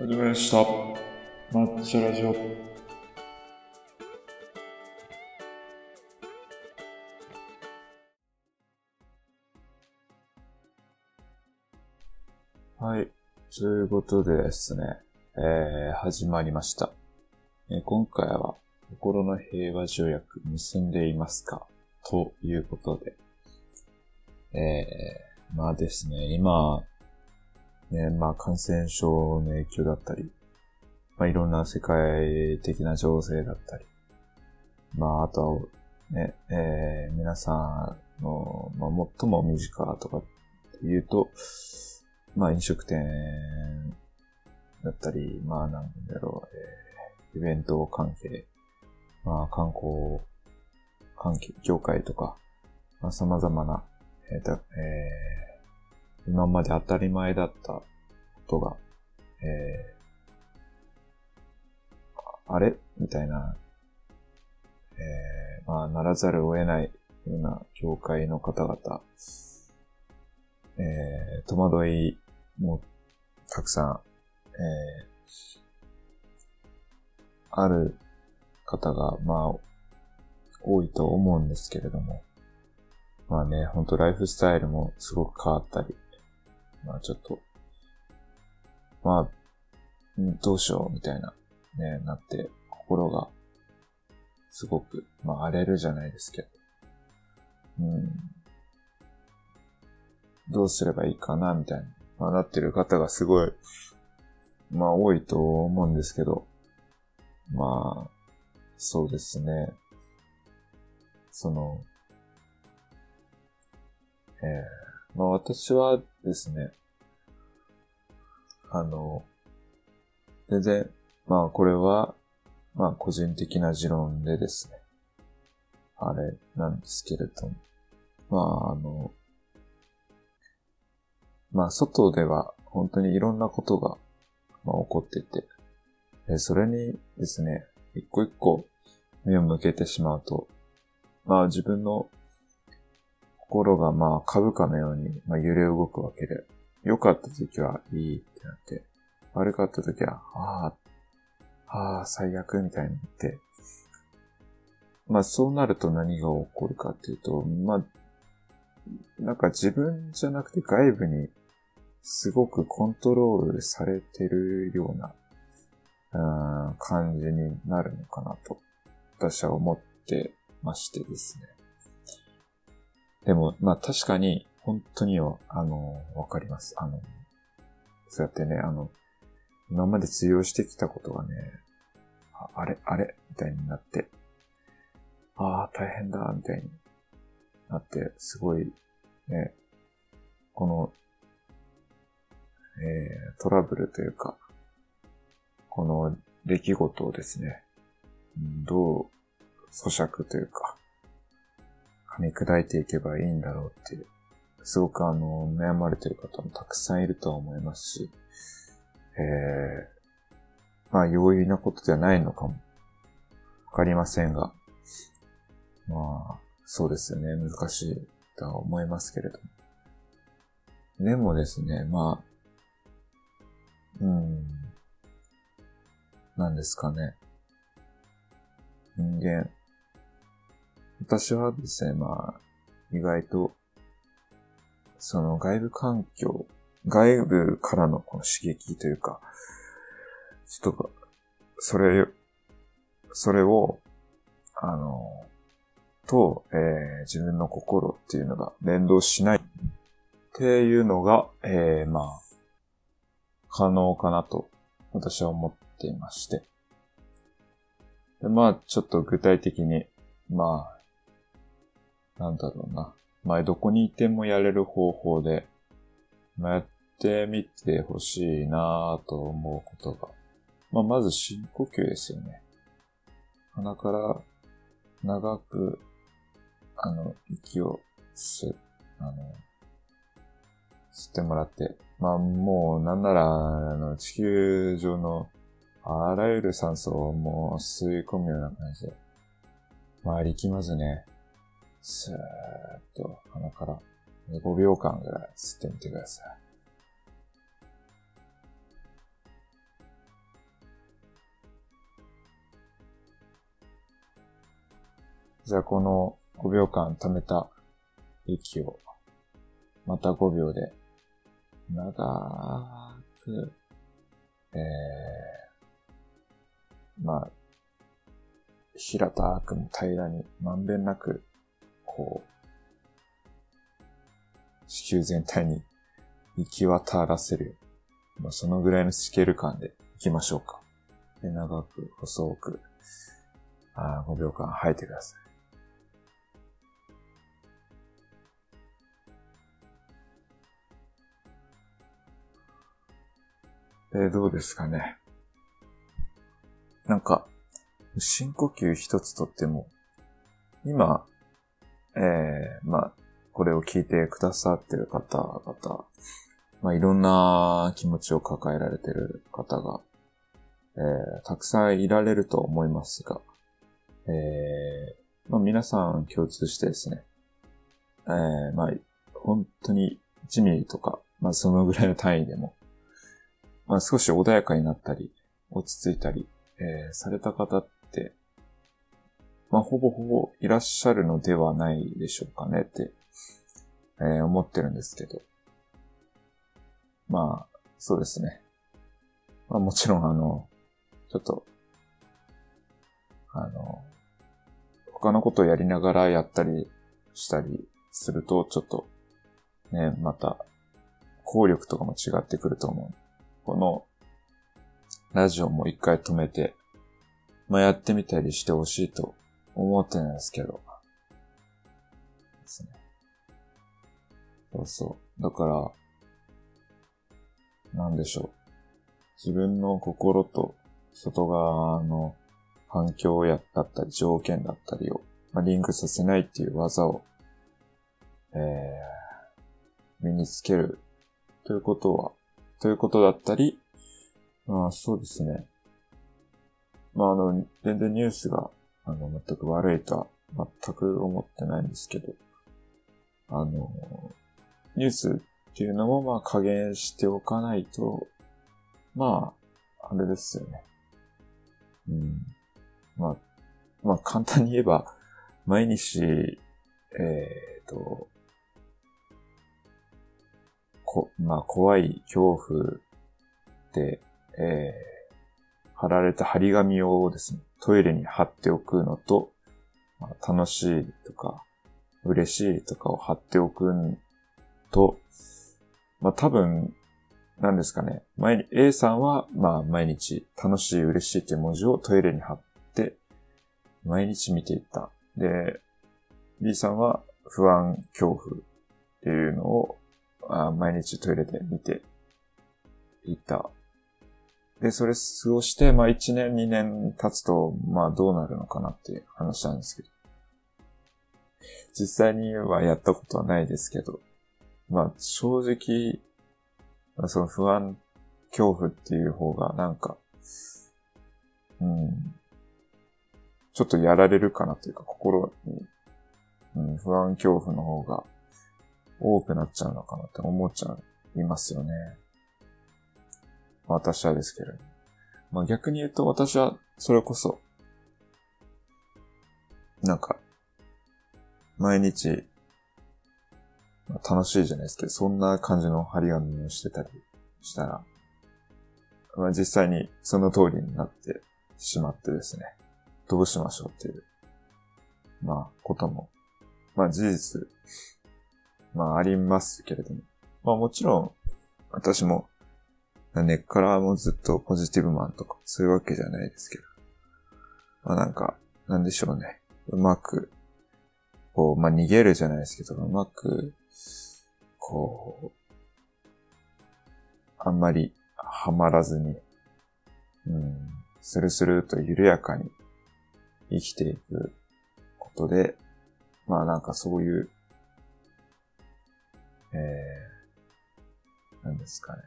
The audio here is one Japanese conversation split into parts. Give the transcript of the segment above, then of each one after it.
始まりました。抹茶ラジオ。はい。ということでですね、えー、始まりました。えー今回は、心の平和条約結んでいますか？ということで、えー、まあですね、今、ね、まあ感染症の影響だったり、まあいろんな世界的な情勢だったり、まああとは、ね、えー皆さんの、まあ最も身近とかっていうと、まあ飲食店だったり、まあなんだろう、えーイベント関係、まあ観光関係、業界とか、まあ様々な、えーえー今まで当たり前だったことが、えーあれ？みたいな、えーまあ、ならざるを得ないような業界の方々、えー戸惑いもたくさん、えーある方が、まあ、多いと思うんですけれども、まあね、ほんとライフスタイルもすごく変わったり、まあちょっと、まあ、どうしようみたいな、ね、なって、心が、すごく、まあ荒れるじゃないですけど、うん、どうすればいいかな、みたいな、まあなってる方がすごい、まあ多いと思うんですけど、まあ、そうですね。その、ええまあ私はですね、あの、全然、まあこれは、まあ個人的な持論でですね、あれなんですけれども、まああの、まあ外では本当にいろんなことが、まあ起こってて、えそれにですね、一個一個目を向けてしまうと、まあ自分の心がまあ株価のようにまあ揺れ動くわけで、良かった時はいいってなって、悪かった時は、ああ、ああ、最悪みたいになって、まあそうなると何が起こるかっていうと、まあ、なんか自分じゃなくて外部にすごくコントロールされてるようなうん感じになるのかなと、私は思ってましてですね。でも、まあ確かに、本当には、あの、わかります。あの、そうやってね、あの、今まで通用してきたことがね、ああれ、あれみたいになって、ああ、大変だ、みたいになって、すごい、ね、この、えー、トラブルというか、この出来事をですね、どう咀嚼というか、噛み砕いていけばいいんだろうっていう、すごくあの、悩まれてる方もたくさんいるとは思いますし、えー、まあ容易なことではないのかも、わかりませんが、まあ、そうですよね、難しいとは思いますけれども。でもですね、まあ、うん、なんですかね。人間。私はですね、まあ、意外と、その外部環境、外部からのこの刺激というか、ちょっと、それ、それを、あの、と、えー自分の心っていうのが連動しないっていうのが、えーまあ、可能かなと私は思っていまして。でまあ、ちょっと具体的に、まあ、なんだろうな。まあ、どこにいてもやれる方法で、まあ、やってみてほしいなぁと思うことが。まあ、まず深呼吸ですよね。鼻から長く、あの、息を吸、あの、吸ってもらって、まあもうなんなら、あの、地球上のあらゆる酸素をもう吸い込むような感じで、回りきまずね、スーッと鼻から5秒間ぐらい吸ってみてください。じゃあこの5秒間溜めた息をまた5秒で長く、えー、まあ、平たく平らにまんべんなくこう、地球全体に行き渡らせる。まあ、そのぐらいのスケール感で行きましょうか。で長く、細く、あ5秒間吐いてください。え、どうですかね。なんか、深呼吸一つとっても、今、えー、まあ、これを聞いてくださってる方々、まあ、いろんな気持ちを抱えられてる方が、えー、たくさんいられると思いますが、えー、まあ、皆さん共通してですね、えー、まあ、本当に1ミリとか、まあ、そのぐらいの単位でも、まあ、少し穏やかになったり、落ち着いたり、えー、された方って、まあ、ほぼほぼいらっしゃるのではないでしょうかねって、えー、思ってるんですけど。まあ、そうですね。まあ、もちろんあの、ちょっと、あの、他のことをやりながらやったりしたりすると、ちょっと、ね、また、効力とかも違ってくると思う。この、ラジオも一回止めて、まあ、やってみたりしてほしいと思ってないですけど。ですね。そうそう。だから、なんでしょう。自分の心と外側の環境やだったり条件だったりを、まあ、リンクさせないっていう技を、えー、身につけるということは、ということだったり、まあそうですね。まああの、全然ニュースが、あの、全く悪いとは全く思ってないんですけど、あの、ニュースっていうのもまあ加減しておかないと、まあ、あれですよね。うん。まあ、まあ簡単に言えば、毎日、えっ、ー、と、こ、まあ、怖い恐怖で、えー、貼られた張り紙をですね、トイレに貼っておくのと、まあ、楽しいとか、嬉しいとかを貼っておくんと、まあ、多分、何ですかね。A さんは、まあ、毎日、楽しい、嬉しいっていう文字をトイレに貼って、毎日見ていった。で、B さんは、不安、恐怖っていうのを、毎日トイレで見ていた。で、それ過ごして、まあ1年2年経つと、まあどうなるのかなっていう話なんですけど。実際にはやったことはないですけど、まあ正直、その不安、恐怖っていう方がなんか、うん、ちょっとやられるかなというか心に、うん、不安恐怖の方が多くなっちゃうのかなって思っちゃいますよね。私はですけど、まあ逆に言うと私はそれこそ、なんか、毎日、楽しいじゃないですけど、そんな感じの張り紙をしてたりしたら、まあ実際にその通りになってしまってですね、どうしましょうっていう、まあことも、まあ事実、まあありますけれども。まあもちろん、私も、根っからもずっとポジティブマンとか、そういうわけじゃないですけど。まあなんか、なんでしょうね。うまく、こう、まあ逃げるじゃないですけど、うまく、こう、あんまりはまらずに、うん、スルスルと緩やかに生きていくことで、まあなんかそういうえー、何ですかね。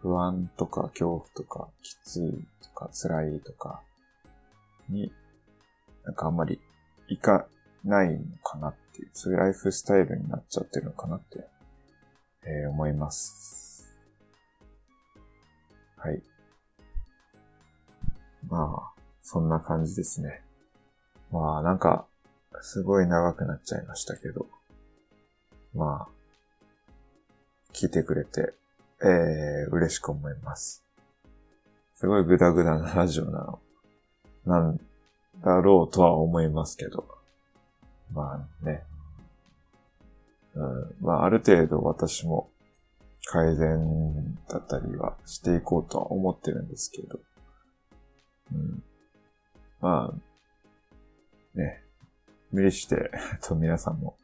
不安とか恐怖とかきついとか辛いとかに、なんかあんまりいかないのかなっていう、そういうライフスタイルになっちゃってるのかなって、えー、思います。はい。まあ、そんな感じですね。まあなんか、すごい長くなっちゃいましたけど、まあ、聞いてくれて、えー、嬉しく思います。すごいグダグダなラジオなの、なんだろうとは思いますけど、まあね、うん、まあある程度私も改善だったりはしていこうとは思ってるんですけど、うん、まあ、ね、無理して、と皆さんも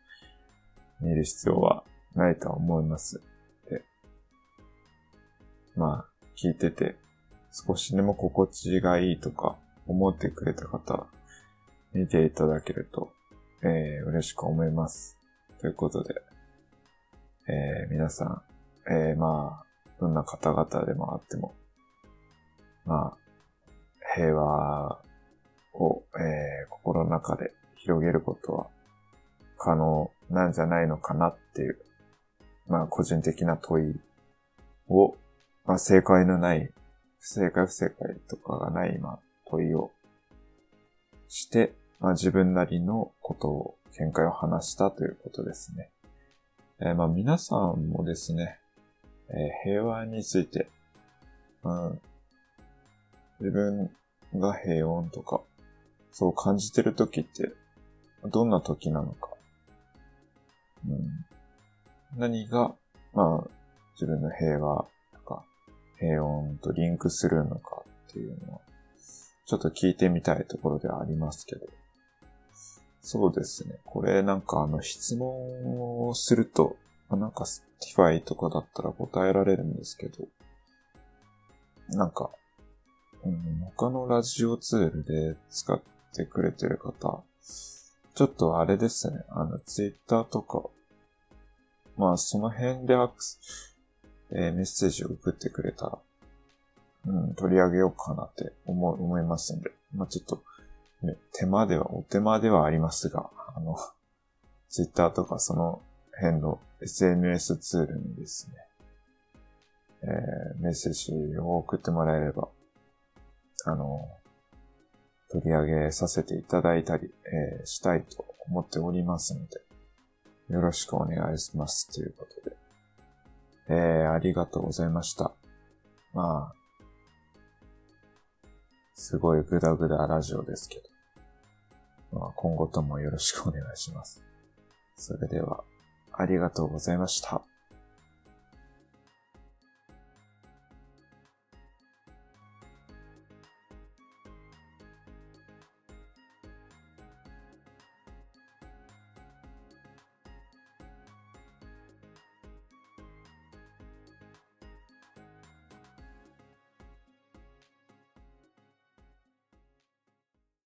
見る必要はないとは思います。まあ、聞いてて少しでも心地がいいとか思ってくれた方、見ていただけると、えー、嬉しく思います。ということで、えー、皆さん、えー、まあ、どんな方々でもあっても、まあ、平和を、えー、心の中で広げることは可能なんじゃないのかなっていう、まあ個人的な問いを、まあ正解のない、不正解不正解とかがない、まあ問いをして、まあ自分なりのことを、見解を話したということですね。えー、まあ皆さんもですね、えー、平和について、うん、自分が平穏とか、そう感じてる時って、どんな時なのか、うん、何が、まあ、自分の平和、平穏とリンクするのかっていうのは、ちょっと聞いてみたいところではありますけど。そうですね。これなんかあの質問をすると、なんか Spotify とかだったら答えられるんですけど、なんか、うん、他のラジオツールで使ってくれてる方、ちょっとあれですね、あの Twitter とかまあ、その辺でアクセス、えー、メッセージを送ってくれたら、うん、取り上げようかなって思、思いますんで、まあちょっと、ね、手間では、お手間ではありますが、あの、ツイッターとかその辺の SNS ツールにですね、えー、メッセージを送ってもらえれば、あの、取り上げさせていただいたり、えー、したいと思っておりますので、よろしくお願いします。ということで。えー、ありがとうございました。まあ、すごいグダグダラジオですけど、まあ、今後ともよろしくお願いします。それでは、ありがとうございました。